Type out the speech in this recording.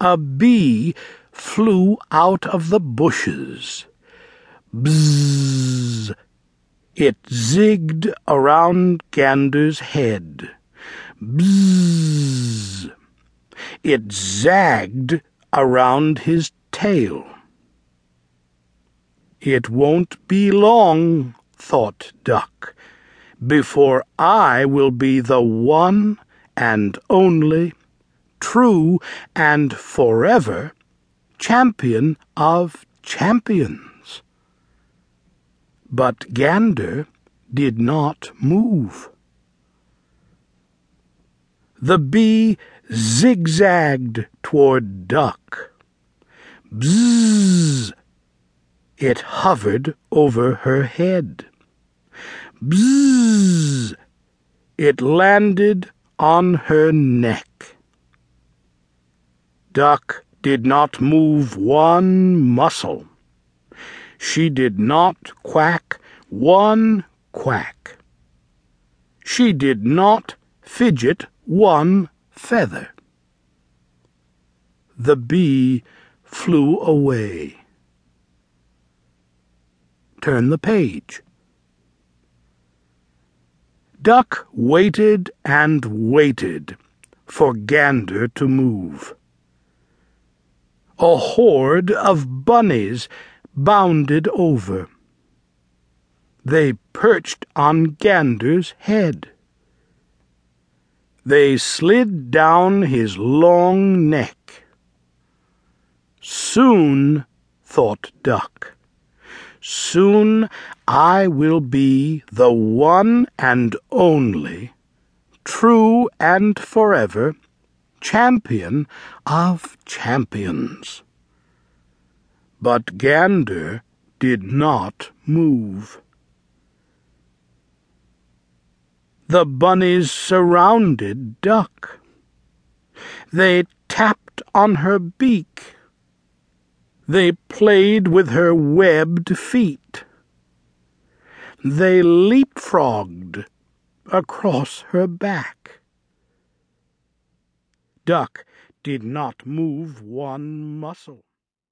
a bee flew out of the bushes. Bzzz! It zigged around Gander's head. Bzzz! It zagged around his tail. It won't be long, thought Duck, before I will be the one and only, true and forever champion of champions. But Gander did not move. The bee zigzagged toward Duck. Bzzz! It hovered over her head. Bzzz! It landed on her neck. Duck did not move one muscle. She did not quack one quack. She did not fidget one feather. The bee flew away. Turn the page. Duck waited and waited for Gander to move. A horde of bunnies bounded over. They perched on Gander's head. They slid down his long neck. Soon, thought Duck, soon I will be the one and only, true and forever, champion of champions. But Gander did not move. The bunnies surrounded Duck. They tapped on her beak. They played with her webbed feet. They leapfrogged across her back. Duck did not move one muscle.